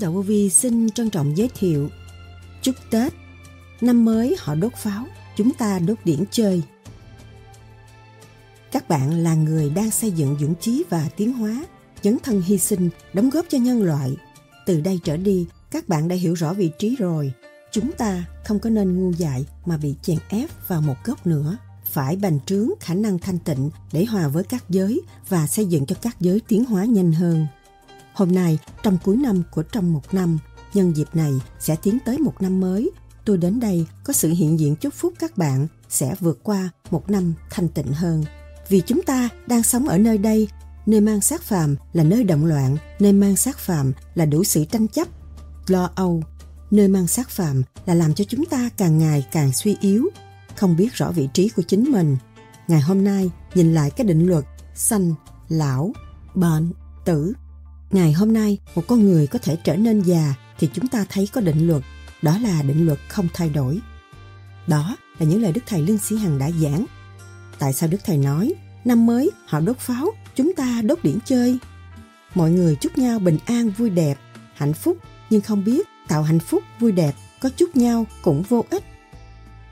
Đạo Vô Vi xin trân trọng giới thiệu Chúc Tết. Năm mới họ đốt pháo, Chúng ta đốt điển chơi. Các bạn là người đang xây dựng dũng chí và tiến hóa, Dấn thân hy sinh, Đóng góp cho nhân loại. Từ đây trở đi, Các bạn đã hiểu rõ vị trí rồi. Chúng ta không có nên ngu dại Mà bị chèn ép vào một góc nữa. Phải bành trướng khả năng thanh tịnh để hòa với các giới và xây dựng cho các giới tiến hóa nhanh hơn. Hôm nay, trong cuối năm của trong một năm, nhân dịp này sẽ tiến tới một năm mới. Tôi đến đây có sự hiện diện chúc phúc các bạn sẽ vượt qua một năm thanh tịnh hơn. Vì chúng ta đang sống ở nơi đây, nơi mang sát phàm là nơi động loạn, nơi mang sát phàm là đủ sự tranh chấp, lo âu. Nơi mang sát phàm là làm cho chúng ta càng ngày càng suy yếu, không biết rõ vị trí của chính mình. Ngày hôm nay, nhìn lại cái định luật sanh, lão, bệnh, tử. Ngày hôm nay, một con người có thể trở nên già thì chúng ta thấy có định luật, đó là định luật không thay đổi. Đó là những lời Đức Thầy Lương Sĩ Hằng đã giảng. Tại sao Đức Thầy nói, năm mới họ đốt pháo, chúng ta đốt điển chơi. Mọi người chúc nhau bình an vui đẹp, hạnh phúc, nhưng không biết tạo hạnh phúc vui đẹp có chúc nhau cũng vô ích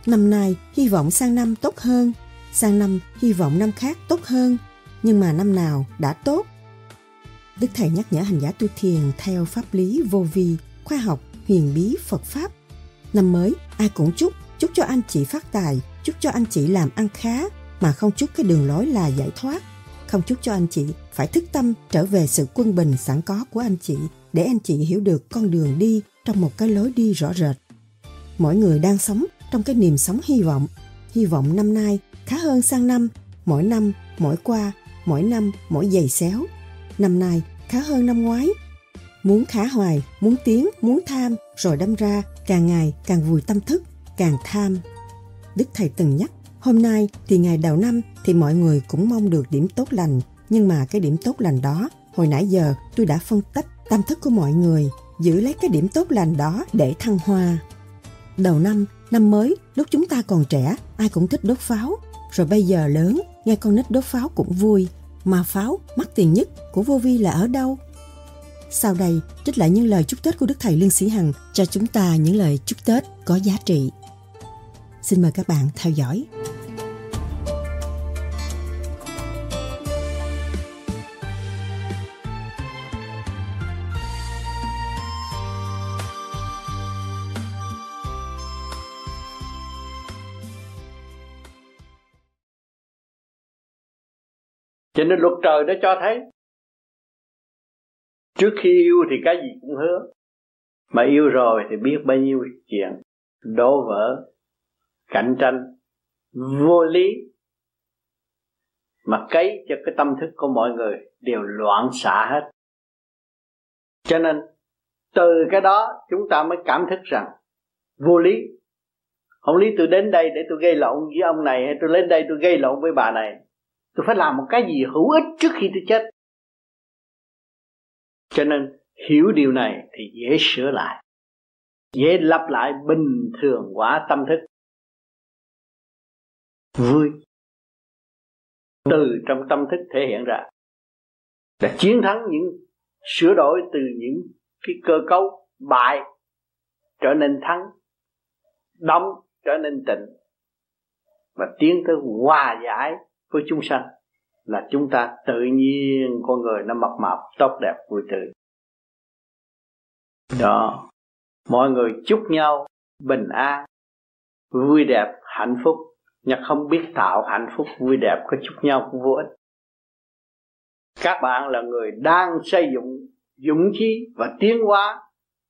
Năm nay hy vọng sang năm tốt hơn, sang năm hy vọng năm khác tốt hơn, nhưng mà năm nào đã tốt. Đức Thầy nhắc nhở hành giả tu thiền theo pháp lý vô vi, khoa học, huyền bí Phật Pháp. Năm mới ai cũng chúc, chúc cho anh chị phát tài, chúc cho anh chị làm ăn khá, mà không chúc cái đường lối là giải thoát. Không chúc cho anh chị phải thức tâm trở về sự quân bình sẵn có của anh chị để anh chị hiểu được con đường đi trong một cái lối đi rõ rệt. Mỗi người đang sống trong cái niềm sống hy vọng. Hy vọng năm nay khá hơn sang năm, mỗi năm, mỗi qua, mỗi năm, mỗi giày xéo. Năm nay khá hơn năm ngoái. Muốn khá hoài, muốn tiến, muốn tham, rồi đâm ra càng ngày càng vùi tâm thức, càng tham. Đức Thầy từng nhắc, hôm nay thì ngày đầu năm thì mọi người cũng mong được điểm tốt lành, nhưng mà cái điểm tốt lành đó, hồi nãy giờ tôi đã phân tích tâm thức của mọi người, giữ lấy cái điểm tốt lành đó để thăng hoa. Đầu năm Năm mới, lúc chúng ta còn trẻ, ai cũng thích đốt pháo. Rồi bây giờ lớn, nghe con nít đốt pháo cũng vui. Mà pháo, mắc tiền nhất của vô vi là ở đâu? Sau đây, trích lại những lời chúc Tết của Đức Thầy Lương Sĩ Hằng cho chúng ta những lời chúc Tết có giá trị. Xin mời các bạn theo dõi. Cho nên luật trời đã cho thấy, trước khi yêu thì cái gì cũng hứa, mà yêu rồi thì biết bao nhiêu chuyện, đổ vỡ, cạnh tranh, vô lý. Mà cấy cho cái tâm thức của mọi người đều loạn xạ hết. Cho nên, từ cái đó chúng ta mới cảm thức rằng vô lý. Không lý tôi đến đây để tôi gây lộn với ông này, hay tôi lên đây tôi gây lộn với bà này tôi phải làm một cái gì hữu ích trước khi tôi chết. Cho nên, hiểu điều này thì dễ sửa lại, dễ lặp lại bình thường hóa tâm thức. Vui. Từ trong tâm thức thể hiện ra. Đã chiến thắng những, sửa đổi từ những cái cơ cấu bại, trở nên thắng đông trở nên tịnh, và tiến tới hòa giải với chúng sanh là chúng ta tự nhiên con người nó mập mạp, tốt đẹp, vui tươi. Đó. Mọi người chúc nhau bình an, vui đẹp, hạnh phúc. Nhưng không biết tạo hạnh phúc, vui đẹp có chúc nhau cũng vô ích. Các bạn là người đang xây dựng dũng khí và tiến hóa,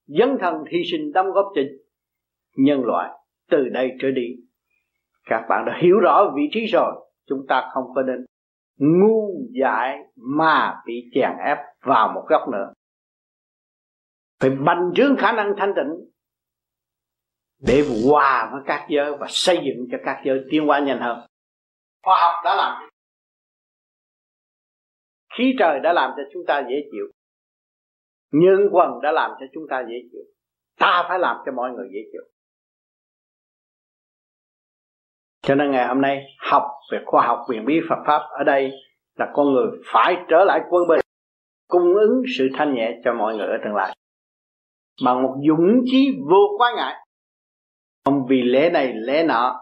dấn thân hy sinh đóng góp cho nhân loại từ đây trở đi. Các bạn đã hiểu rõ vị trí rồi chúng ta không có nên ngu dại mà bị chèn ép vào một góc nữa. Phải bành trướng khả năng thanh tịnh để hòa với các giới và xây dựng cho các giới tiến hóa nhanh hơn. Khoa học đã làm khí trời đã làm cho chúng ta dễ chịu. Nhân quần đã làm cho chúng ta dễ chịu. Ta phải làm cho mọi người dễ chịu cho nên ngày hôm nay, học về khoa học quyền bí Phật pháp ở đây là con người phải trở lại quân bình, cung ứng sự thanh nhẹ cho mọi người ở tương lai. Bằng một dũng chí vô quá ngại. Không vì lẽ này, lẽ nọ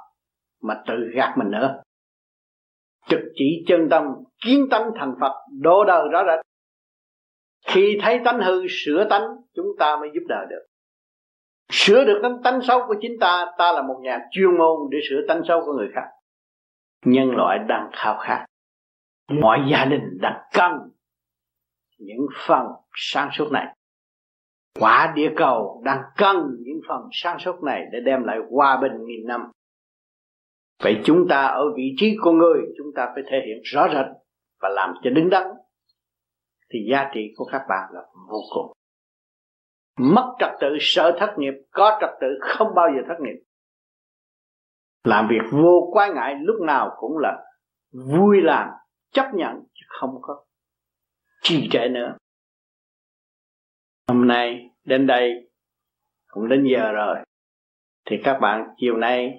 mà tự gạt mình nữa. Trực chỉ chân tâm, kiến tâm thành Phật đô đời rõ rệt. Khi thấy tánh hư, sửa tánh, chúng ta mới giúp đời được sửa được tánh, tánh xấu của chính ta ta là một nhà chuyên môn để sửa tánh xấu của người khác. Nhân loại đang khao khát. Mọi gia đình đang cần những phần sáng suốt này. Quả địa cầu đang cần những phần sáng suốt này để đem lại hòa bình nghìn năm. Vậy chúng ta ở vị trí con người chúng ta phải thể hiện rõ rệt và làm cho đứng đắn. Thì giá trị của các bạn là vô cùng mất trật tự sợ thất nghiệp, có trật tự không bao giờ thất nghiệp. Làm việc vô quái ngại lúc nào cũng là vui làm, chấp nhận chứ không có trì trệ nữa. Hôm nay đến đây cũng đến giờ rồi. Thì các bạn chiều nay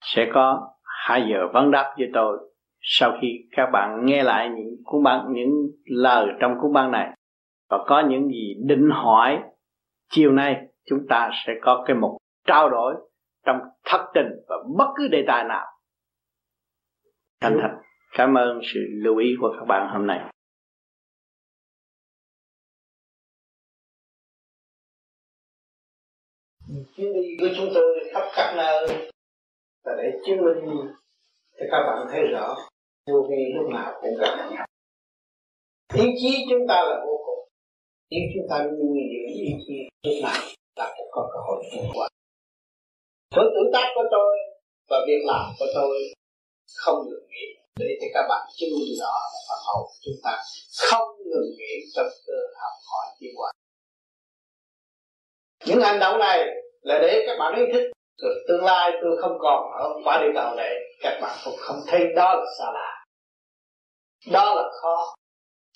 sẽ có hai giờ vấn đáp với tôi sau khi các bạn nghe lại những cuốn băng, những lời trong cuốn băng này và có những gì định hỏi, chiều nay chúng ta sẽ có cái mục trao đổi trong thất tình và bất cứ đề tài nào. Thành thật, cảm ơn sự lưu ý của các bạn hôm nay. Chuyến đi của chúng tôi khắp các nơi là để chứng minh cho các bạn thấy rõ vô vi lúc nào cũng gặp nhau. Ý chí chúng ta là vô cùng nếu chúng ta nuôi dưỡng ý chí lúc nào ta cũng có cơ hội vượt qua Với tự tác của tôi và việc làm của tôi không ngừng nghỉ. Để cho các bạn chứng minh rõ và hậu chúng ta không ngừng nghỉ trong cơ học hỏi tiến hóa những hành động này là để các bạn ý thức rồi tương lai tôi không còn ở quả địa cầu này. Các bạn cũng không thấy đó là xa lạ. Đó là khó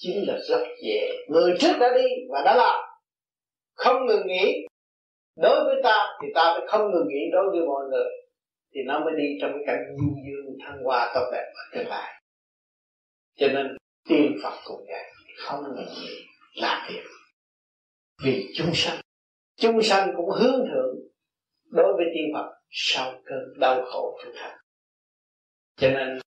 chính là rất dễ. Người trước đã đi và đã làm. Không ngừng nghĩ đối với ta thì ta phải không ngừng nghĩ đối với mọi người. Thì nó mới đi trong cái cảnh du dương, thăng hoa, tốt đẹp ở tương lai. Cho nên, tiên phật cũng vậy. Không ngừng nghĩ làm việc. Vì chúng sanh. Chúng sanh cũng hướng thượng đối với tiên Phật sau cơn đau khổ thực hành cho nên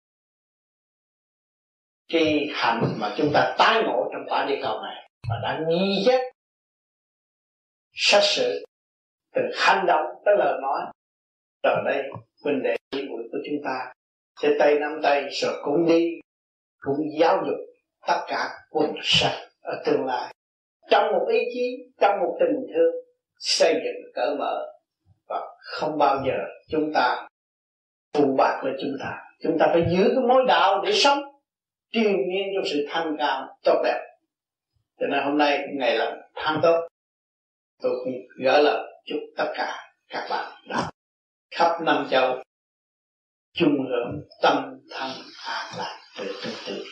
cái hành mà chúng ta tái ngộ trong quả địa cầu này và đã nghi giác sát sự từ hành động tới lời nói, rồi đây huynh đệ chị muội của chúng ta sẽ tay nắm tay rồi cũng đi, cũng giáo dục tất cả quần sạch ở tương lai. Trong một ý chí, trong một tình thương, xây dựng cởi mở và không bao giờ chúng ta phụ bạc với chúng ta. Chúng ta phải giữ cái mối đạo để sống truyền nhiên trong sự thanh cao tốt đẹp. Cho nên hôm nay ngày là tháng tốt. Tôi cũng gửi lời chúc tất cả các bạn đã khắp năm châu chung hưởng tâm thân an lạc từ từ từ.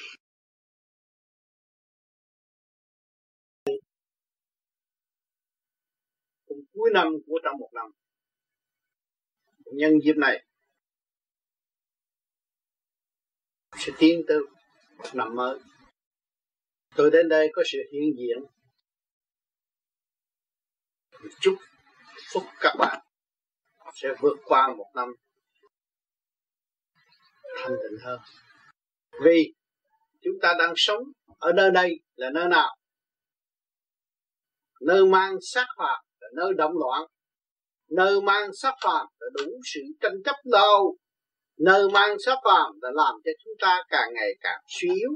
Cuối năm của trong một năm. Nhân dịp này, sẽ tiến tới năm mới. Tôi đến đây có sự hiện diện. Chúc phúc các bạn sẽ vượt qua một năm thanh tịnh hơn. Vì chúng ta đang sống ở nơi đây là nơi nào? Nơi mang sát phạt là nơi động loạn. Nơi mang sát phạt là đủ sự tranh chấp đâu? Nơi mang sát phàm đã làm cho chúng ta càng ngày càng suy yếu.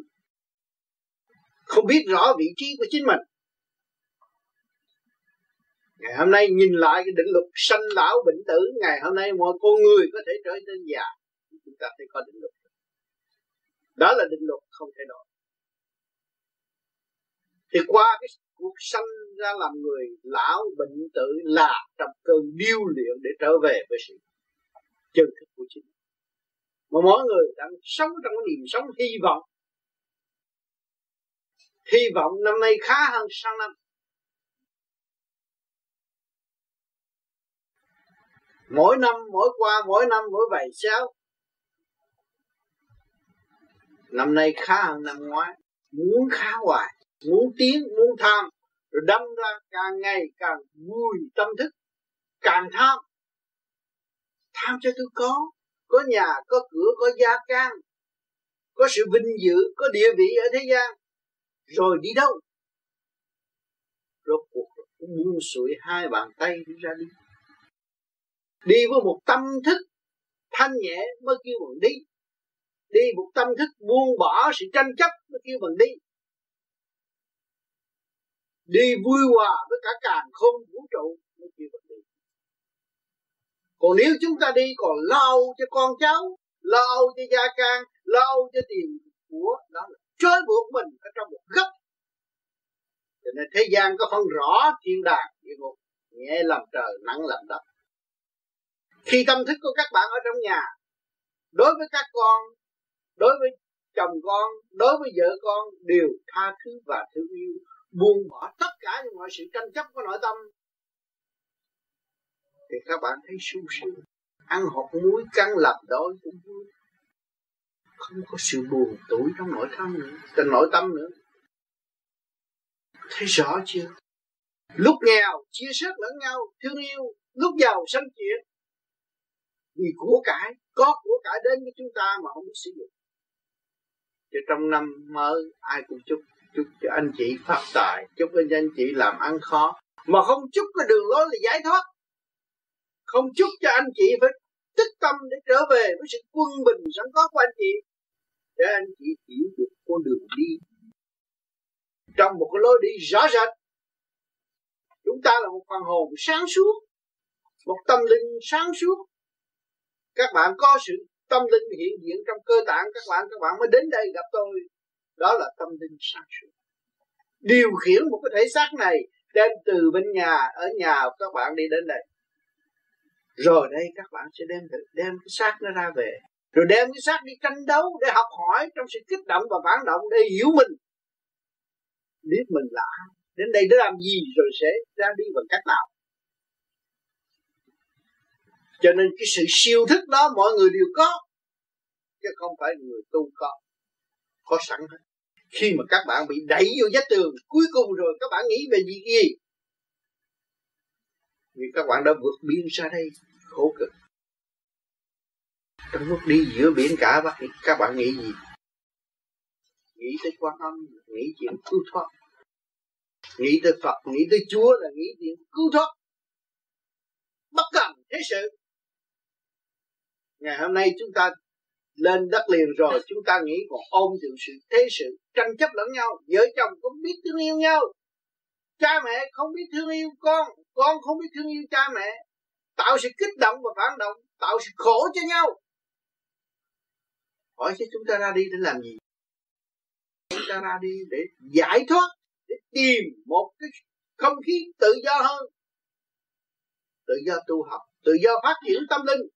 Không biết rõ vị trí của chính mình. Ngày hôm nay nhìn lại cái định luật sanh lão bệnh tử, ngày hôm nay mọi con người có thể trở nên già. Chúng ta phải có định luật. Đó là định luật không thể đổi. Thì qua cái cuộc sanh ra làm người, lão bệnh tử là trong cơn điêu luyện để trở về với sự chân thực của chính mà mỗi người đang sống trong cái niềm sống hy vọng. Hy vọng năm nay khá hơn sang năm. Mỗi năm, mỗi qua, mỗi năm, mỗi vài sáu. Năm nay khá hơn năm ngoái. Muốn khá hoài, muốn tiến, muốn tham. Rồi đâm ra càng ngày càng vui tâm thức, càng tham. Tham cho tôi có có nhà, có cửa, có gia can, có sự vinh dự, có địa vị ở thế gian. Rồi đi đâu? Rốt cuộc cũng buông xuôi hai bàn tay đi ra đi. Đi với một tâm thức thanh nhẹ mới kêu bằng đi. Đi một tâm thức buông bỏ sự tranh chấp mới kêu bằng đi. Đi vui hòa với cả càng không vũ trụ mới kêu bằng đi còn nếu chúng ta đi còn lo cho con cháu, lo cho gia can, lo cho tiền của đó là trói buộc mình ở trong một góc. Cho nên thế gian có phân rõ thiên đàng địa ngục nhẹ làm trời nặng làm đất. Khi tâm thức của các bạn ở trong nhà, đối với các con, đối với chồng con, đối với vợ con, đều tha thứ và thương yêu, buông bỏ tất cả những mọi sự tranh chấp của nội tâm thì các bạn thấy sung sướng. Ăn hột muối căng lập đói cũng vui. Không có sự buồn tuổi trong nội tâm nữa trong nội tâm nữa. Thấy rõ chưa? Lúc nghèo, chia sẻ lẫn nhau, thương yêu. Lúc giàu, sanh chuyện vì của cải, có của cải đến với chúng ta mà không biết sử dụng. Cho trong năm mới, ai cũng chúc chúc cho anh chị phát tài, chúc cho anh chị làm ăn khó. Mà không chúc cái đường lối là giải thoát không chúc cho anh chị phải tích tâm để trở về với sự quân bình sẵn có của anh chị. Để anh chị hiểu được con đường đi. Trong một cái lối đi rõ rệt, chúng ta là một phần hồn sáng suốt, một tâm linh sáng suốt. Các bạn có sự tâm linh hiện diện trong cơ tạng, các bạn các bạn mới đến đây gặp tôi. Đó là tâm linh sáng suốt. Điều khiển một cái thể xác này đem từ bên nhà, ở nhà các bạn đi đến đây rồi đây các bạn sẽ đem được, đem cái xác nó ra về. Rồi đem cái xác đi tranh đấu để học hỏi trong sự kích động và phản động để hiểu mình. Biết mình là ai, đến đây để làm gì rồi sẽ ra đi bằng cách nào. Cho nên cái sự siêu thức đó mọi người đều có, chứ không phải người tu có có sẵn hết. Khi mà các bạn bị đẩy vô vách tường, cuối cùng rồi các bạn nghĩ về gì gì? Vì các bạn đã vượt biên ra đây, khổ cực. Trong lúc đi giữa biển cả các bạn nghĩ gì? Nghĩ tới quan âm, nghĩ chuyện cứu thoát. Nghĩ tới phật, nghĩ tới chúa là nghĩ chuyện cứu thoát. Bất cần thế sự. Ngày hôm nay chúng ta lên đất liền rồi, chúng ta nghĩ còn ôm được sự, thế sự tranh chấp lẫn nhau, vợ chồng cũng biết thương yêu nhau cha mẹ không biết thương yêu con con không biết thương yêu cha mẹ. Tạo sự kích động và phản động, tạo sự khổ cho nhau. Hỏi chứ chúng ta ra đi để làm gì? Chúng ta ra đi để giải thoát, để tìm một cái không khí tự do hơn. Tự do tu học, tự do phát triển tâm linh.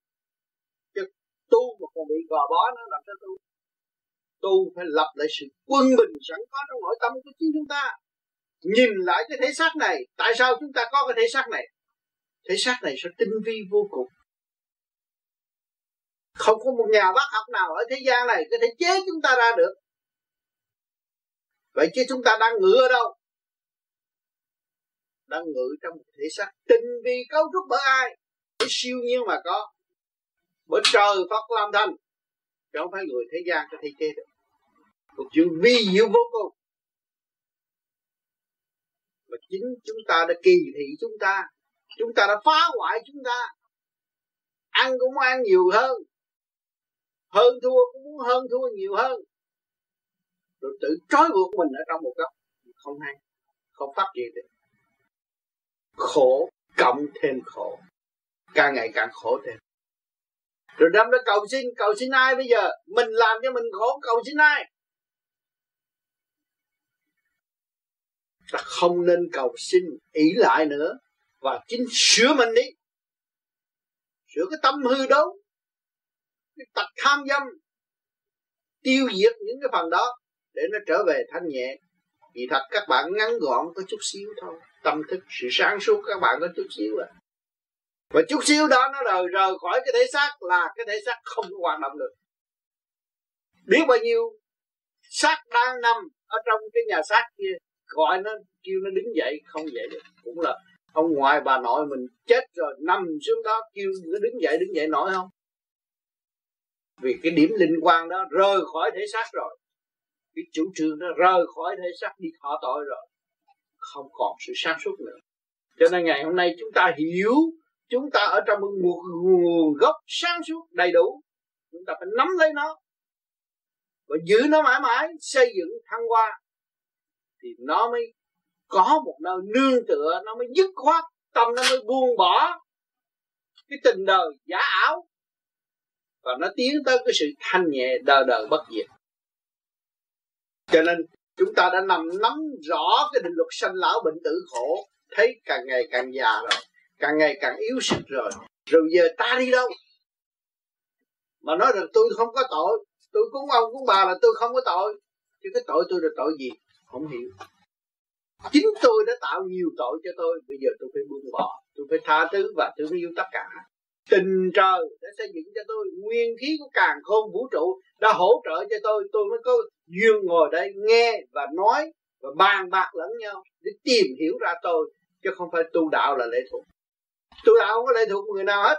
Chứ tu mà còn bị gò bó nó làm sao tu? Tu phải lập lại sự quân bình sẵn có trong nội tâm của chính chúng ta nhìn lại cái thể xác này, tại sao chúng ta có cái thể xác này? Thể xác này sẽ tinh vi vô cùng. Không có một nhà bác học nào ở thế gian này có thể chế chúng ta ra được. Vậy chứ chúng ta đang ngự ở đâu? Đang ngự trong một thể xác tinh vi cấu trúc bởi ai? Bởi siêu nhiên mà có. Bởi trời Phật làm thành. Chứ không phải người thế gian có thể chế được. Một chuyện vi diệu vô cùng mà chính chúng ta đã kỳ thị chúng ta. Chúng ta đã phá hoại chúng ta. Ăn cũng ăn nhiều hơn. Hơn thua cũng muốn hơn thua nhiều hơn. Rồi tự trói buộc mình ở trong một góc không hay, không phát triển được. Khổ, cộng thêm khổ. Càng ngày càng khổ thêm. Rồi đâm ra cầu xin cầu xin ai bây giờ? Mình làm cho mình khổ, cầu xin ai? Ta không nên cầu xin ý lại nữa. Và chính sửa mình đi. Sửa cái tâm hư đó, cái tật tham dâm. Tiêu diệt những cái phần đó để nó trở về thanh nhẹ. Vì thật các bạn ngắn gọn có chút xíu thôi. Tâm thức sự sáng suốt các bạn có chút xíu à. Và chút xíu đó nó rời rời khỏi cái thể xác là cái thể xác không có hoạt động được. Biết bao nhiêu xác đang nằm ở trong cái nhà xác kia gọi nó, kêu nó đứng dậy, không dậy được. Cũng là, ông ngoại bà nội mình chết rồi, nằm xuống đó kêu nó đứng dậy đứng dậy nổi không? Vì cái điểm linh quan đó rời khỏi thể xác rồi. Cái chủ trương đó rời khỏi thể xác, đi thọ tội rồi. Không còn sự sáng suốt nữa. Cho nên ngày hôm nay chúng ta hiểu, chúng ta ở trong một nguồn gốc sáng suốt, đầy đủ. Chúng ta phải nắm lấy nó. Và giữ nó mãi mãi, xây dựng thăng hoa thì nó mới có một nơi nương tựa, nó mới dứt khoát, tâm nó mới buông bỏ cái tình đời giả ảo và nó tiến tới cái sự thanh nhẹ đời đời bất diệt. Cho nên chúng ta đã nằm nắm rõ cái định luật sanh lão bệnh tử khổ, thấy càng ngày càng già rồi, càng ngày càng yếu sức rồi rồi giờ ta đi đâu? Mà nói rằng tôi không có tội, tôi cúng ông cúng bà là tôi không có tội. Chứ cái tội tôi là tội gì? Không hiểu. Chính tôi đã tạo nhiều tội cho tôi. Bây giờ tôi phải buông bỏ. Tôi phải tha thứ và thương yêu tất cả. Tình trời đã xây dựng cho tôi. Nguyên khí của càng khôn vũ trụ đã hỗ trợ cho tôi. Tôi mới có duyên ngồi đây nghe và nói và bàn bạc lẫn nhau để tìm hiểu ra tôi, chứ không phải tu đạo là lệ thuộc. Tu đạo không có lệ thuộc người nào hết.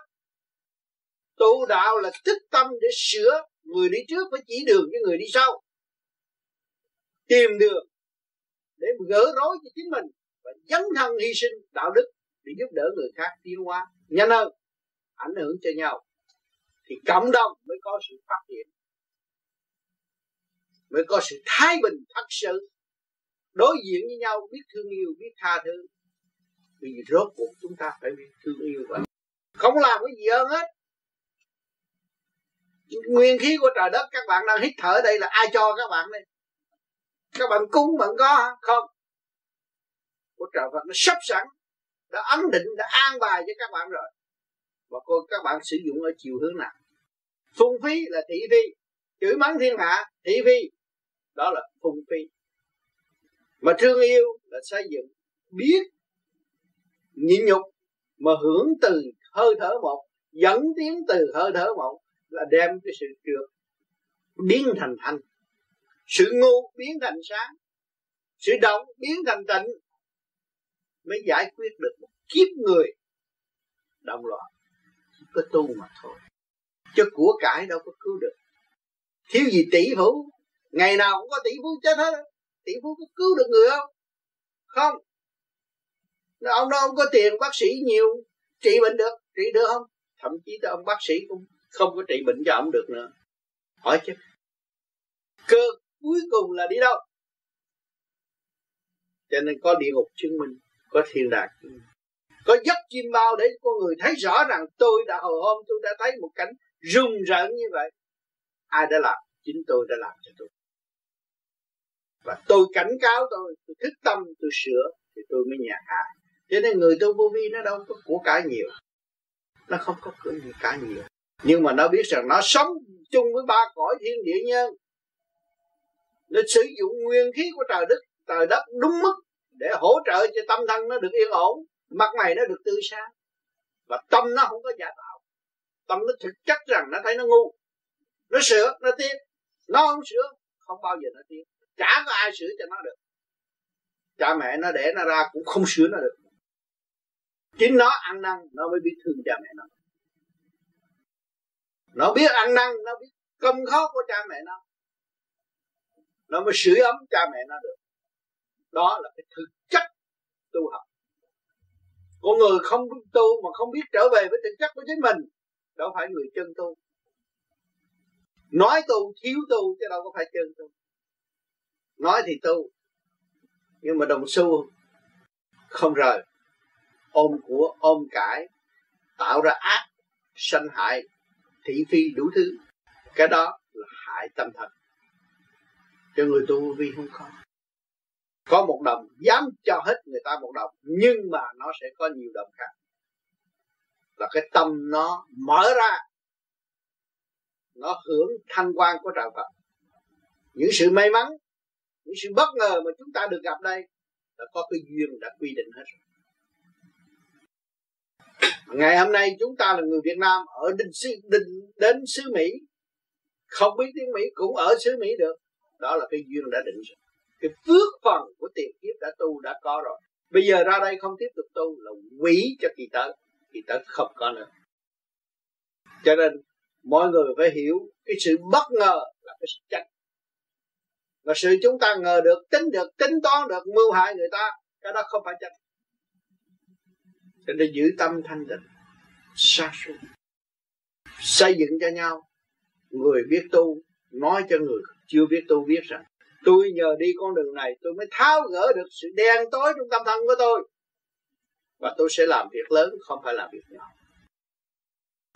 Tu đạo là thích tâm để sửa người đi trước phải chỉ đường cho người đi sau. Tìm đường để gỡ rối cho chính mình và dấn thân hy sinh đạo đức để giúp đỡ người khác tiến hóa. Nhanh hơn, ảnh hưởng cho nhau thì cộng đồng mới có sự phát triển, mới có sự thái bình thật sự. Đối diện với nhau, biết thương yêu, biết tha thứ vì rốt cuộc chúng ta phải biết thương yêu và không làm cái gì hơn hết. Nguyên khí của trời đất, các bạn đang hít thở đây là ai cho các bạn đây? Các bạn cúng bạn có không? Của trời Phật nó sắp sẵn, đã ấn định, đã an bài cho các bạn rồi. Và coi các bạn sử dụng ở chiều hướng nào? Phung phí là thị phi, chửi mắng thiên hạ, thị phi. Đó là phung phí. Mà thương yêu là xây dựng biết, nhịn nhục, mà hưởng từ hơi thở một, dẫn tiến từ hơi thở một, là đem cái sự trượt biến thành thanh sự ngu biến thành sáng, sự động biến thành tịnh mới giải quyết được một kiếp người động loạn chỉ có tu mà thôi. Chứ của cải đâu có cứu được. Thiếu gì tỷ phú, ngày nào cũng có tỷ phú chết hết tỷ phú có cứu được người không? Không. Ông đó ông có tiền bác sĩ nhiều, trị bệnh được. Trị được không? Thậm chí tới ông bác sĩ cũng không có trị bệnh cho ông được nữa. Hỏi chứ. Cơ cuối cùng là đi đâu? Cho nên có địa ngục chứng minh, có thiên đàng chứng minh. Có giấc chim bao để con người thấy rõ rằng tôi đã hồi hôm tôi đã thấy một cảnh rùng rợn như vậy. Ai đã làm? Chính tôi đã làm cho tôi. Và tôi cảnh cáo tôi tôi thức tâm, tôi sửa, thì tôi mới nhạc hạ. Cho nên người tu vô vi nó đâu có của cải nhiều. Nó không có của cả nhiều. Nhưng mà nó biết rằng nó sống chung với ba cõi thiên địa nhân nó sử dụng nguyên khí của trời đất trời đất đúng mức để hỗ trợ cho tâm thân nó được yên ổn, mặt mày nó được tươi sáng. Và tâm nó không có giả tạo. Tâm nó thực chất rằng nó thấy nó ngu. Nó sửa, nó tiến nó không sửa, không bao giờ nó tiến chả có ai sửa cho nó được. Cha mẹ nó để nó ra cũng không sửa nó được. Chính nó ăn năn, nó mới biết thương cha mẹ nó. Nó biết ăn năn, nó biết công khó của cha mẹ nó nó mới sửa ấm cha mẹ nó được. Đó là cái thực chất tu học. Con người không tu mà không biết trở về với thực chất của chính mình, đâu phải người chân tu. Nói tu, thiếu tu chứ đâu có phải chân tu. Nói thì tu, nhưng mà đồng xu không rời. Ôm của ôm cải, tạo ra ác, sanh hại, thị phi đủ thứ. Cái đó là hại tâm thần cho người tu vi không có. Có một đồng, dám cho hết người ta một đồng, nhưng mà nó sẽ có nhiều đồng khác. Là cái tâm nó mở ra, nó hưởng thanh quan của trời Phật. Những sự may mắn, những sự bất ngờ mà chúng ta được gặp đây là có cái duyên đã quy định hết rồi. Ngày hôm nay chúng ta là người Việt Nam, ở đinh sứ đinh đến xứ Mỹ. Không biết tiếng Mỹ, cũng ở xứ Mỹ được đó là cái duyên đã định rồi. Cái phước phần của tiền kiếp đã tu, đã có rồi. Bây giờ ra đây không tiếp tục tu là quỷ cho kỳ tới kỳ tới không có nữa. Cho nên mọi người phải hiểu cái sự bất ngờ là cái sự chắc. Và sự chúng ta ngờ được, tính được, tính toán được, mưu hại người ta, cái đó không phải chắc. Cho nên giữ tâm thanh tịnh xa suốt xây dựng cho nhau. Người biết tu, nói cho người chưa biết tu biết rằng, tôi nhờ đi con đường này, tôi mới tháo gỡ được sự đen tối trong tâm thân của tôi. Và tôi sẽ làm việc lớn, không phải làm việc nhỏ.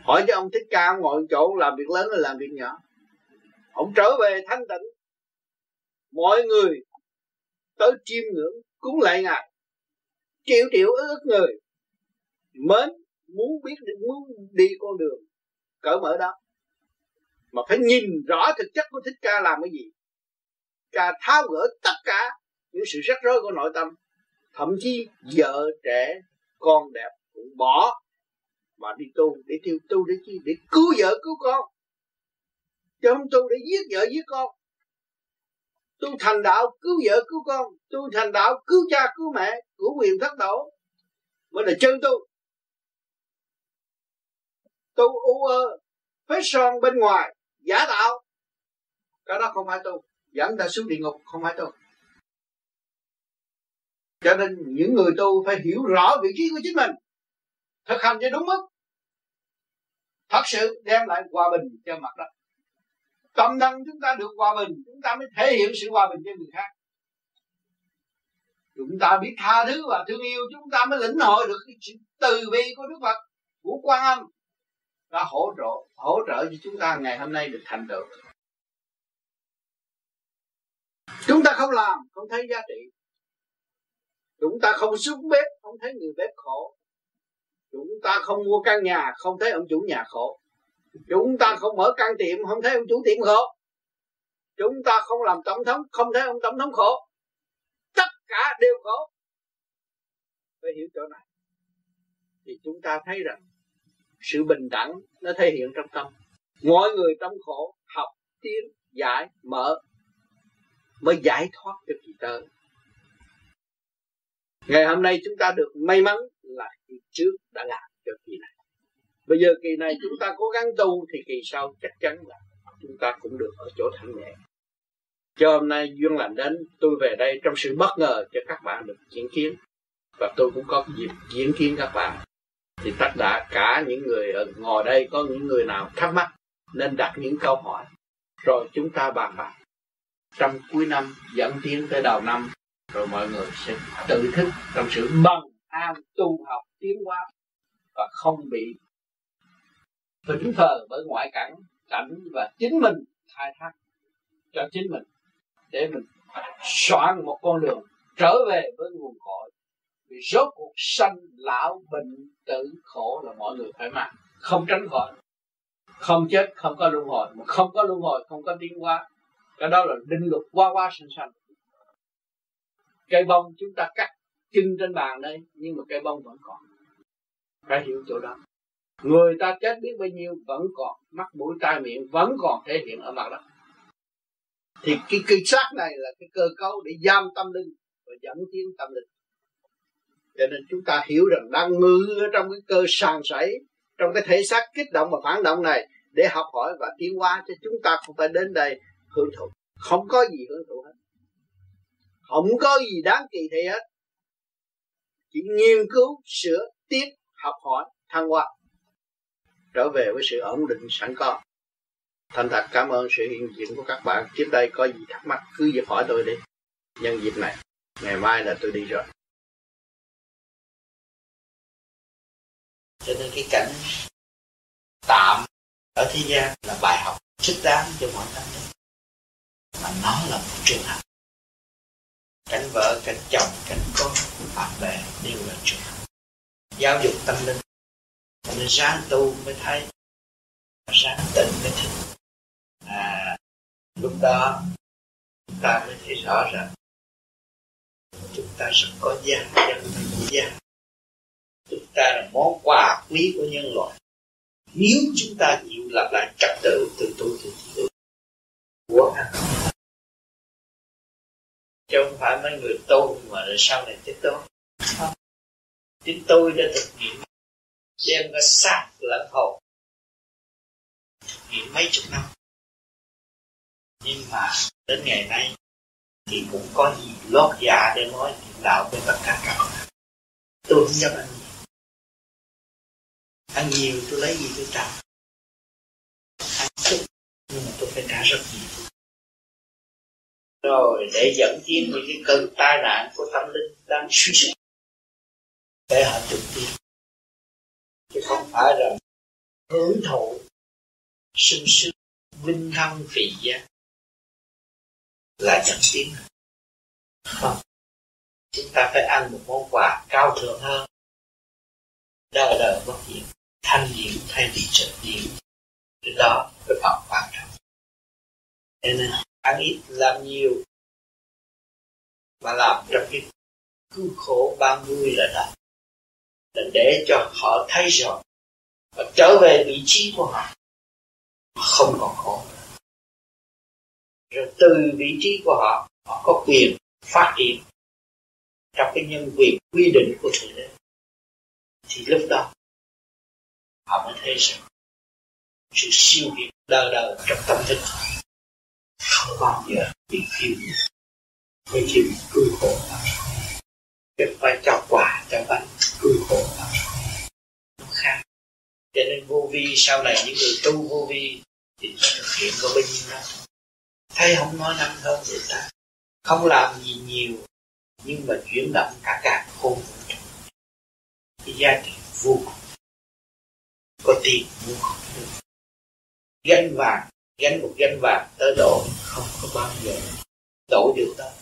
Hỏi cho ông thích ca ông ngồi chỗ làm việc lớn hay làm việc nhỏ. Ông trở về thanh tịnh. Mọi người tới chiêm ngưỡng, cúng lại ngài. Triệu triệu ước người. Mến muốn biết, muốn đi con đường cởi mở đó mà phải nhìn rõ thực chất của thích ca làm cái gì. Ca tháo gỡ tất cả những sự rắc rối của nội tâm. Thậm chí vợ trẻ, con đẹp cũng bỏ mà đi tu, để tiêu tu, để chi, để cứu vợ, cứu con. Chứ không tu để giết vợ, giết con. Tu thành đạo, cứu vợ, cứu con. Tu thành đạo, cứu cha, cứu mẹ, cứu quyền thất tổ. Mới là chân tu. Tu u ơ phết son bên ngoài giả tạo. Cái đó không phải tu. Dẫn ta xuống địa ngục không phải tu. Cho nên những người tu phải hiểu rõ vị trí của chính mình. Thực hành cho đúng mức. Thật sự đem lại hòa bình cho mặt đất. Tâm năng chúng ta được hòa bình, chúng ta mới thể hiện sự hòa bình cho người khác. Chúng ta biết tha thứ và thương yêu, chúng ta mới lĩnh hội được sự từ bi của Đức Phật, của Quan Âm đã hỗ trợ hỗ trợ cho chúng ta ngày hôm nay được thành tựu. Chúng ta không làm, không thấy giá trị. Chúng ta không xuống bếp, không thấy người bếp khổ. Chúng ta không mua căn nhà, không thấy ông chủ nhà khổ. Chúng ta không mở căn tiệm, không thấy ông chủ tiệm khổ. Chúng ta không làm tổng thống, không thấy ông tổng thống khổ. Tất cả đều khổ. Phải hiểu chỗ này. Thì chúng ta thấy rằng sự bình đẳng nó thể hiện trong tâm. Mọi người trong khổ học, tiến, giải, mở mới giải thoát cho kỳ tới ngày hôm nay chúng ta được may mắn là kỳ trước đã làm cho kỳ này. Bây giờ kỳ này chúng ta cố gắng tu thì kỳ sau chắc chắn là chúng ta cũng được ở chỗ thanh nhẹ cho hôm nay duyên lành đến, tôi về đây trong sự bất ngờ cho các bạn được diễn kiến. Và tôi cũng có dịp diễn kiến các bạn thì tất cả cả những người ở ngồi đây có những người nào thắc mắc, nên đặt những câu hỏi. Rồi chúng ta bàn bạc. Trong cuối năm, dẫn tiến tới đầu năm, rồi mọi người sẽ tự thức trong sự bằng an tu học tiến hóa và không bị vĩnh thờ bởi ngoại cảnh cảnh và chính mình khai thác cho chính mình, để mình soạn một con đường trở về với nguồn cội vì rốt cuộc sanh lão bệnh tử khổ là mọi người phải mang không tránh khỏi. Không chết, không có luân hồi. Mà không có luân hồi, không có tiến hóa. Cái đó là định luật qua qua sinh sanh. Cây bông chúng ta cắt kinh trên bàn đây, nhưng mà cây bông vẫn còn. Phải hiểu chỗ đó. Người ta chết biết bao nhiêu vẫn còn. Mắt, mũi, tai, miệng vẫn còn thể hiện ở mặt đất thì cái cây xác này là cái cơ cấu để giam tâm linh và dẫn tiến tâm linh cho nên chúng ta hiểu rằng đang ngư ở trong cái cơ sàn sảy, trong cái thể xác kích động và phản động này để học hỏi và tiến hóa cho chúng ta không phải đến đây hưởng thụ. Không có gì hưởng thụ hết. Không có gì đáng kỳ thị hết. Chỉ nghiên cứu, sửa, tiếp, học hỏi, thăng hoa. Trở về với sự ổn định sẵn có. Thành thật cảm ơn sự hiện diện của các bạn. Trước đây có gì thắc mắc cứ việc hỏi tôi đi. Nhân dịp này, ngày mai là tôi đi rồi. Cho nên cái cảnh tạm ở thế gian là bài học thích đáng cho mọi tâm linh mà nó là một trường hợp cảnh vợ cảnh chồng cảnh con bạn bè đều là trường hợp giáo dục tâm linh. Mình ráng tu mới thấy. Ráng tịnh mới thích à lúc đó, chúng ta mới thấy rõ rằng chúng ta rất có gian dân có chúng ta là món quà quý của nhân loại. Nếu chúng ta chịu lập lại trật tự từ tu từ chịu của chứ không phải mấy người tu mà là sau này chết tôi. Chính tôi đã thực nghiệm đem cái xác lẫn hồn. Thực nghiệm mấy chục năm. Nhưng mà đến ngày nay thì cũng có gì lót dạ để nói chuyện đạo với tất cả các bạn. Tôi không dám anh ăn nhiều tôi lấy gì tôi trả ăn chút nhưng mà tôi phải trả rất nhiều. Rồi để dẫn tiến những cái cơn tai nạn của tâm linh đang suy sụp. Để họ trực tiếp chứ không phải là hưởng thụ sung sướng vinh thăng phì giác là dẫn tiến. Không. Chúng ta phải ăn một món quà cao thượng hơn. Đời đời bất diệt thanh điển thay vì trực điển cái đó cái phần quan trọng cho nên ăn ít, làm nhiều mà làm trong cái cứu khổ ban vui là đó là để cho họ thấy rõ và trở về vị trí của họ không còn khổ nữa. Rồi từ vị trí của họ họ có quyền phát triển trong cái nhân quyền quy định của thượng đế. Thì lúc đó họ mới thấy rằng sự siêu việt đời đời trong tâm thức. Không bao giờ bị phiêu mới chịu cư khổ việc phải cho quả cho bạn cư khổ khác. Cho nên vô vi, sau này những người tu vô vi thì nó thực hiện có bao nhiêu năm thấy không nói năng hơn người ta. Không làm gì nhiều, nhưng mà chuyển động cả cả khôn. Vũ trụ cái giá trị vô cùng có tiền mua không được. Gánh vàng, gánh một gánh vàng tới độ không có bao giờ đổi được đâu.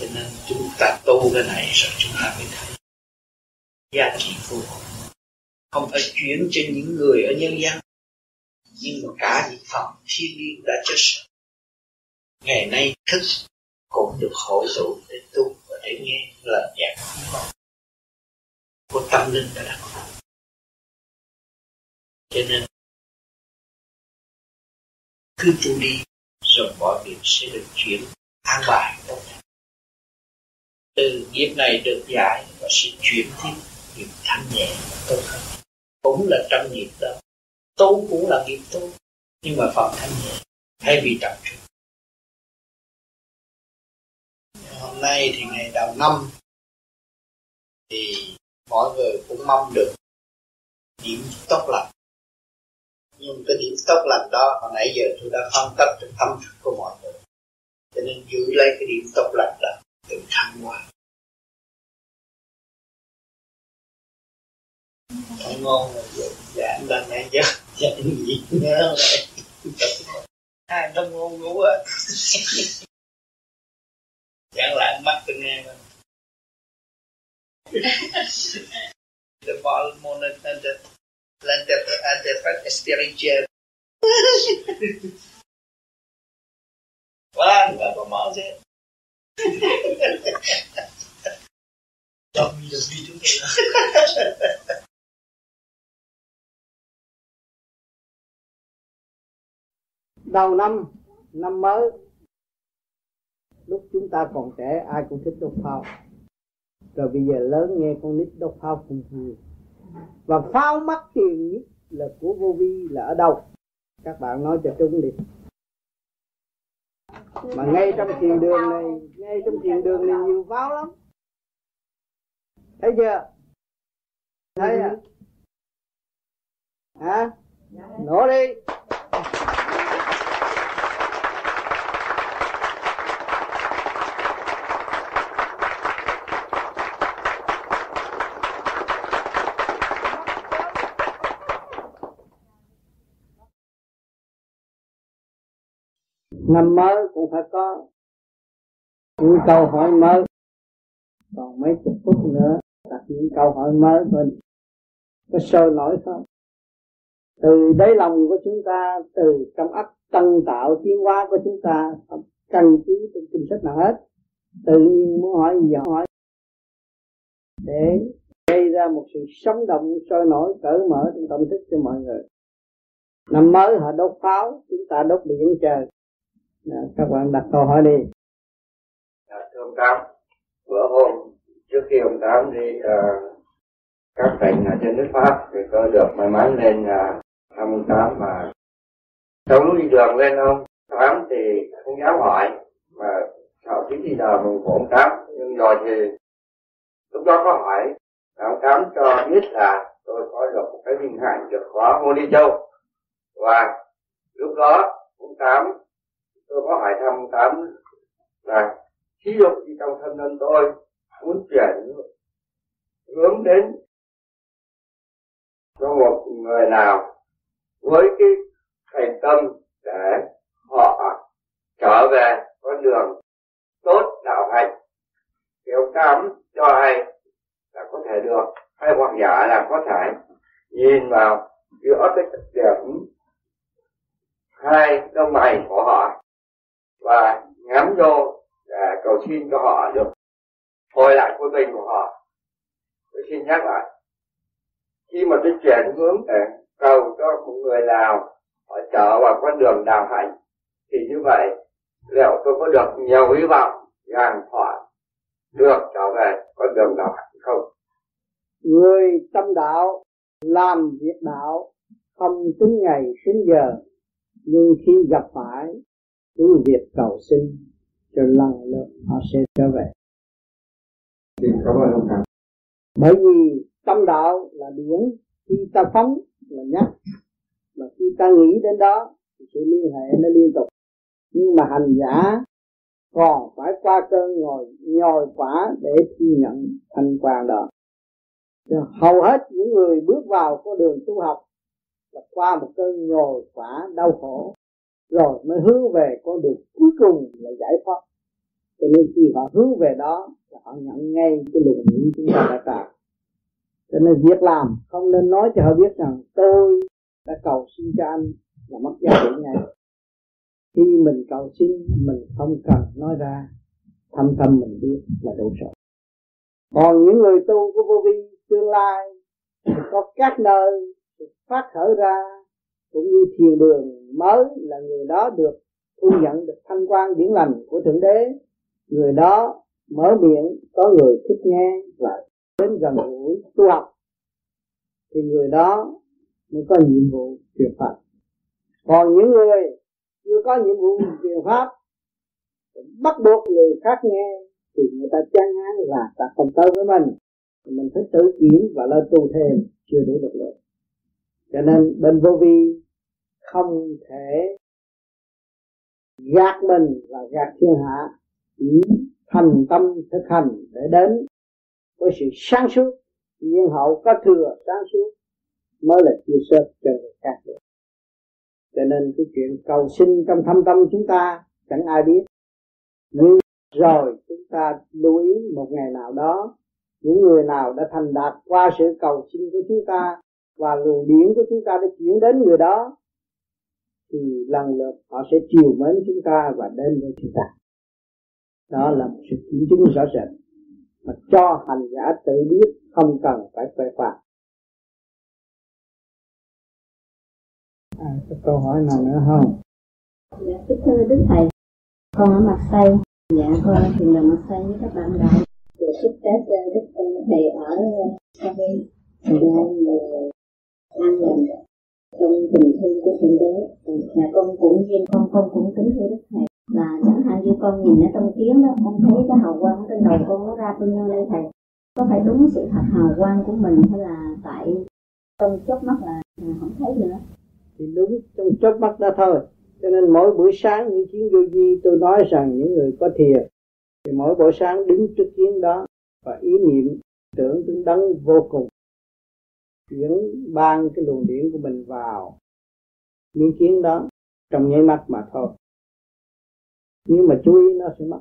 Cho nên chúng ta tu cái này rồi chúng ta mới thấy giá trị vô cùng. Không phải chuyển cho những người ở nhân gian, nhưng mà cả những phần thiên nhiên đã chết sạch ngày nay thức cũng được hội tụ để tu và để nghe lời giảng của tâm linh đã đặt cho nên, cứ tu đi, rồi mọi việc sẽ được chuyển an bài tốt đẹp từ nghiệp này được giải và sẽ chuyển tiếp nghiệp thanh nhẹ và tốt hơn cũng là trong nghiệp đó. Tu cũng là nghiệp tu, nhưng mà phần thanh nhẹ thay vì trọng trung. Hôm nay thì ngày đầu năm, thì mọi người cũng mong được điểm tốt lành nhưng cái điểm tốt lành đó, hồi nãy giờ tôi đã phân tích được tâm thức của mọi người. Cho nên giữ lấy cái điểm tốt lành đó từ thăng hoa. Thấy ngon rồi dạ anh đang nghe chứ dạ anh nghĩ nhớ lại hai nó ngon ngủ á. Chẳng lại mắt tôi nghe mà. The volume and the l'interprète spirituel. voilà, nous va commencer. Dormi depuis tout à Đầu năm, năm mới, lúc chúng ta còn trẻ ai cũng thích đốt pháo. Rồi bây giờ lớn nghe con nít đốt pháo cũng vui và phao mắt tiền nhất là của vô vi là ở đâu? Các bạn nói cho trung đi. Mà ngay trong thiền đường này, ngay trong thiền đường này nhiều pháo lắm. Thấy chưa? Thấy à? Hả? Nổ đi. Năm mới cũng phải có. Những câu hỏi mới. Còn mấy chục phút nữa, đặt những câu hỏi mới mình có sôi nổi không? Từ đáy lòng của chúng ta, từ trong ấp tân tạo tiến hóa của chúng ta, không cần cứ trong kinh sách nào hết. Tự nhiên muốn hỏi gì hỏi. Để gây ra một sự sống động, sôi nổi, cởi mở trong tâm thức cho mọi người. Năm mới họ đốt pháo, chúng ta đốt điện trời đó, các bạn đặt câu hỏi đi. Dạ, ông tám bữa hôm trước khi ông tám đi uh, các tỉnh ở trên nước pháp thì tôi được may mắn lên uh, ông tám mà trong lúc đi đường lên ông tám thì không dám hỏi mà sợ chính thì giờ mình của ông tám. Nhưng rồi thì lúc đó có hỏi ông tám cho biết là tôi có được một cái vinh hạnh được khóa môn đi châu. Và lúc đó ông tám tôi có hỏi thăm tám là thí dụ như trong thân thân tôi muốn chuyển hướng đến cho một người nào với cái thành tâm để họ trở về con đường tốt đạo hành. Thì ông tám cho hay là có thể được, hay hoặc giả là có thể nhìn vào giữa cái điểm hai lông mày của họ và ngắm vô để cầu xin cho họ được hồi lại quân bình của họ. Tôi xin nhắc lại, khi mà tôi chuyển hướng để cầu cho một người nào họ trở vào con đường đạo hạnh, thì như vậy, liệu tôi có được nhiều hy vọng rằng họ được trở về con đường đạo hạnh không? Người tâm đạo làm việc đạo, không tính ngày tính giờ, nhưng khi gặp phải cứ việc cầu xin cho lần lượt họ sẽ trở về. Bởi vì tâm đạo là điển khi ta phóng là nhắc mà khi ta nghĩ đến đó thì sự liên hệ nó liên tục. Nhưng mà hành giả còn phải qua cơn ngồi nhồi quả để thi nhận thành quả đó. Hầu hết những người bước vào con đường tu học là qua một cơn nhồi quả đau khổ rồi mới hướng về con đường cuối cùng là giải thoát. Cho nên khi họ hướng về đó, là họ nhận ngay cái luồng điển chúng ta đã tạo. Cho nên việc làm không nên nói cho họ biết rằng, tôi đã cầu xin cho anh là mất giá trị ngay khi mình cầu xin, mình không cần nói ra, thâm tâm mình biết là đủ rồi. Còn những người tu của vô vi, tương lai có các nơi phát khởi ra cũng như thiền đường mới là người đó được thu nhận, được thanh quan điển lành của thượng đế. Người đó mở miệng, có người thích nghe và đến gần gũi tu học, thì người đó mới có nhiệm vụ truyền pháp. Còn những người chưa có nhiệm vụ truyền pháp bắt buộc người khác nghe, thì người ta chán ngán và ta không tới với mình. Mình phải tự kiểm và lên tu thêm, chưa đủ lực lượng cho nên bên vô vi không thể gạt mình và gạt thiên hạ. Chỉ thành tâm thực hành để đến với sự sáng suốt. Nhiên hậu có thừa sáng suốt mới là chia sẻ cho người khác được. Cho nên cái chuyện cầu sinh trong thâm tâm chúng ta chẳng ai biết. Nhưng rồi chúng ta lưu ý một ngày nào đó, những người nào đã thành đạt qua sự cầu xin của chúng ta và luồng điển của chúng ta đã chuyển đến người đó thì lần lượt họ sẽ chiều mến chúng ta và đến với chúng ta. Đó là một sự kiểm chứng rõ rệt mà cho hành giả tự biết không cần phải khoe khoang à, có câu hỏi nào nữa không? Dạ kính thưa đức thầy. Con ở mặt tây. Dạ con thì là mặt tây với các bạn đạo được chúc tết đức thầy ở Sa Vi thành ra an lành trong tình thương của thượng đế nhà con cũng như con con cũng kính thưa đức thầy. Là chẳng hạn như con nhìn ở trong kiến đó, con thấy cái hào quang trên đầu con nó ra bao nhiêu đây thầy? Có phải đúng sự thật hào quang của mình hay là tại trong chớp mắt là à, không thấy nữa? Thì đúng, trong chớp mắt đó thôi. Cho nên mỗi buổi sáng những chuyến vô di, tôi nói rằng những người có thiền thì mỗi buổi sáng đứng trước kiến đó và ý niệm tưởng đến đấng vô cùng chuyển ban cái luồng điển của mình vào miếng kiến đó trong nháy mắt mà thôi. Nhưng mà chú ý nó sẽ mất.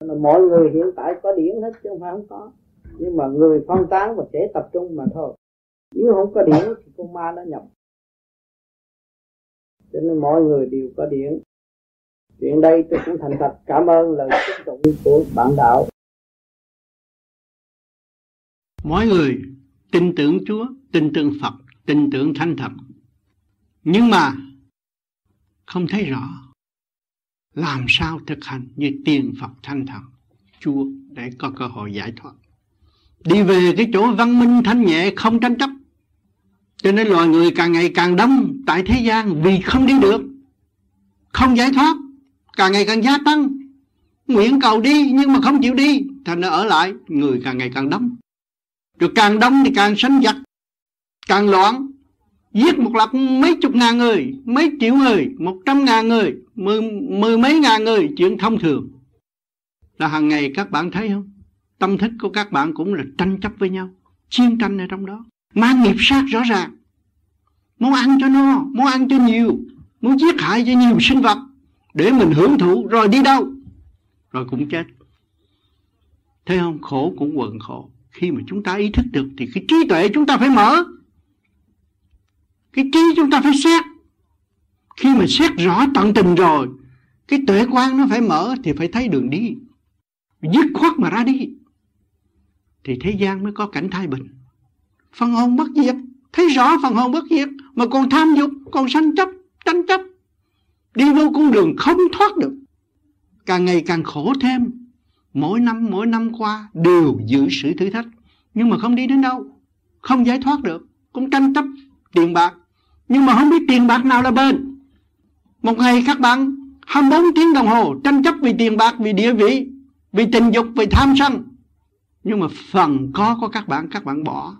Là mọi người hiện tại có điển hết chứ không phải không có. Nhưng mà người phân tán và sẽ tập trung mà thôi. Nếu không có điển thì con ma nó nhập. Cho nên mọi người đều có điển. Chuyện đây tôi cũng thành thật. Cảm ơn lời chúc tụng của bạn đạo. Mọi người tin tưởng Chúa, tin tưởng Phật, tin tưởng Thánh Thần nhưng mà, không thấy rõ làm sao thực hành như tiền Phật Thánh Thần Chúa để có cơ hội giải thoát. Đi về cái chỗ văn minh thanh nhẹ không tranh chấp. Cho nên loài người càng ngày càng đông tại thế gian vì không đi được. Không giải thoát. Càng ngày càng gia tăng. Nguyện cầu đi nhưng mà không chịu đi. Thành ở lại, người càng ngày càng đông. Rồi càng đông thì càng sánh giặc. Càng loạn. Giết một loạt mấy chục ngàn người mấy triệu người một trăm ngàn người mười, mười mấy ngàn người chuyện thông thường. Là hàng ngày các bạn thấy không? Tâm thức của các bạn cũng là tranh chấp với nhau chiến tranh ở trong đó. Mang nghiệp sát rõ ràng. Muốn ăn cho no muốn ăn cho nhiều muốn giết hại cho nhiều sinh vật để mình hưởng thụ rồi đi đâu? Rồi cũng chết. Thấy không? Khổ cũng quần khổ khi mà chúng ta ý thức được thì cái trí tuệ chúng ta phải mở. Cái trí chúng ta phải xét. Khi mà xét rõ tận tình rồi, cái tuệ quan nó phải mở thì phải thấy đường đi. Dứt khoát mà ra đi. Thì thế gian mới có cảnh thái bình. Phần hồn bất diệt. Thấy rõ phần hồn bất diệt, mà còn tham dục, còn sanh chấp, tranh chấp. Đi vô con đường không thoát được. Càng ngày càng khổ thêm mỗi năm mỗi năm qua đều giữ sự thử thách, nhưng mà không đi đến đâu, không giải thoát được, cũng tranh chấp tiền bạc, nhưng mà không biết tiền bạc nào là bền. Một ngày các bạn 24 tiếng đồng hồ tranh chấp vì tiền bạc, vì địa vị, vì tình dục, vì tham sân, nhưng mà phần có của các bạn các bạn bỏ.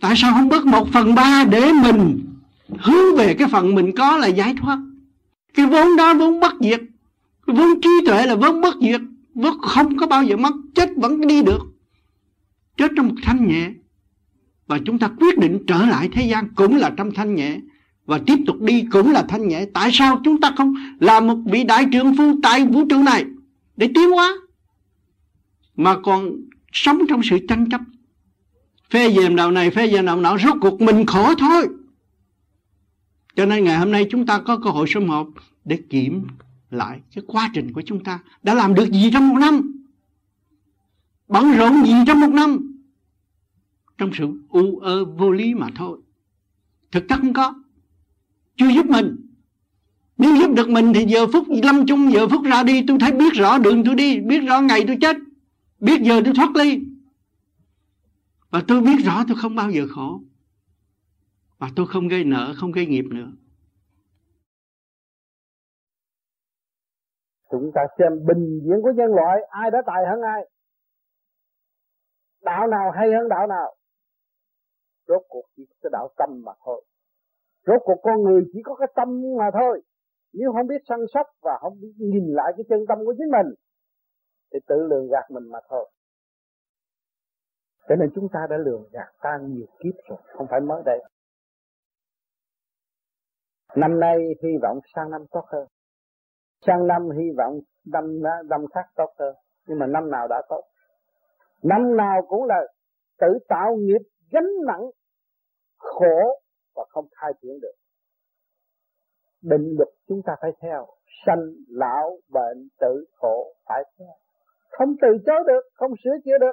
Tại sao không bớt một phần ba để mình hướng về cái phần mình có là giải thoát? Cái vốn đó vốn bất diệt, cái vốn trí tuệ là vốn bất diệt vốn không có bao giờ mất, chết vẫn đi được. Chết trong một thanh nhẹ. Và chúng ta quyết định trở lại thế gian cũng là trong thanh nhẹ. Và tiếp tục đi cũng là thanh nhẹ. Tại sao chúng ta không là một vị đại trưởng phu tại vũ trụ này? Để tiến hóa. Mà còn sống trong sự tranh chấp. Phê dèm đạo này, phê dèm đạo nọ, rốt cuộc mình khổ thôi. Cho nên ngày hôm nay chúng ta có cơ hội sum họp để kiểm lại. Cái quá trình của chúng ta đã làm được gì trong một năm? Bận rộn gì trong một năm? Trong sự u ơ vô lý mà thôi. Thực chất không có. Chưa giúp mình. Nếu giúp được mình thì giờ phút lâm chung, giờ phút ra đi, tôi thấy biết rõ đường tôi đi, biết rõ ngày tôi chết, biết giờ tôi thoát ly. Và tôi biết rõ tôi không bao giờ khổ. Và tôi không gây nợ, không gây nghiệp nữa. Chúng ta xem bình diện của nhân loại, ai đã tài hơn ai? Đạo nào hay hơn đạo nào? Rốt cuộc chỉ có đạo tâm mà thôi. Rốt cuộc con người chỉ có cái tâm mà thôi. Nếu không biết săn sóc và không biết nhìn lại cái chân tâm của chính mình, thì tự lường gạt mình mà thôi. Cho nên chúng ta đã lường gạt ta nhiều kiếp rồi, không phải mới đây. Năm nay hy vọng sang năm tốt hơn sang năm hy vọng năm năm khác tốt hơn. Nhưng mà năm nào đã tốt. Năm nào cũng là tự tạo nghiệp gánh nặng khổ và không khai triển được. Định luật chúng ta phải theo. Sanh, lão, bệnh, tử, khổ phải theo. Không từ chối được, không sửa chữa được.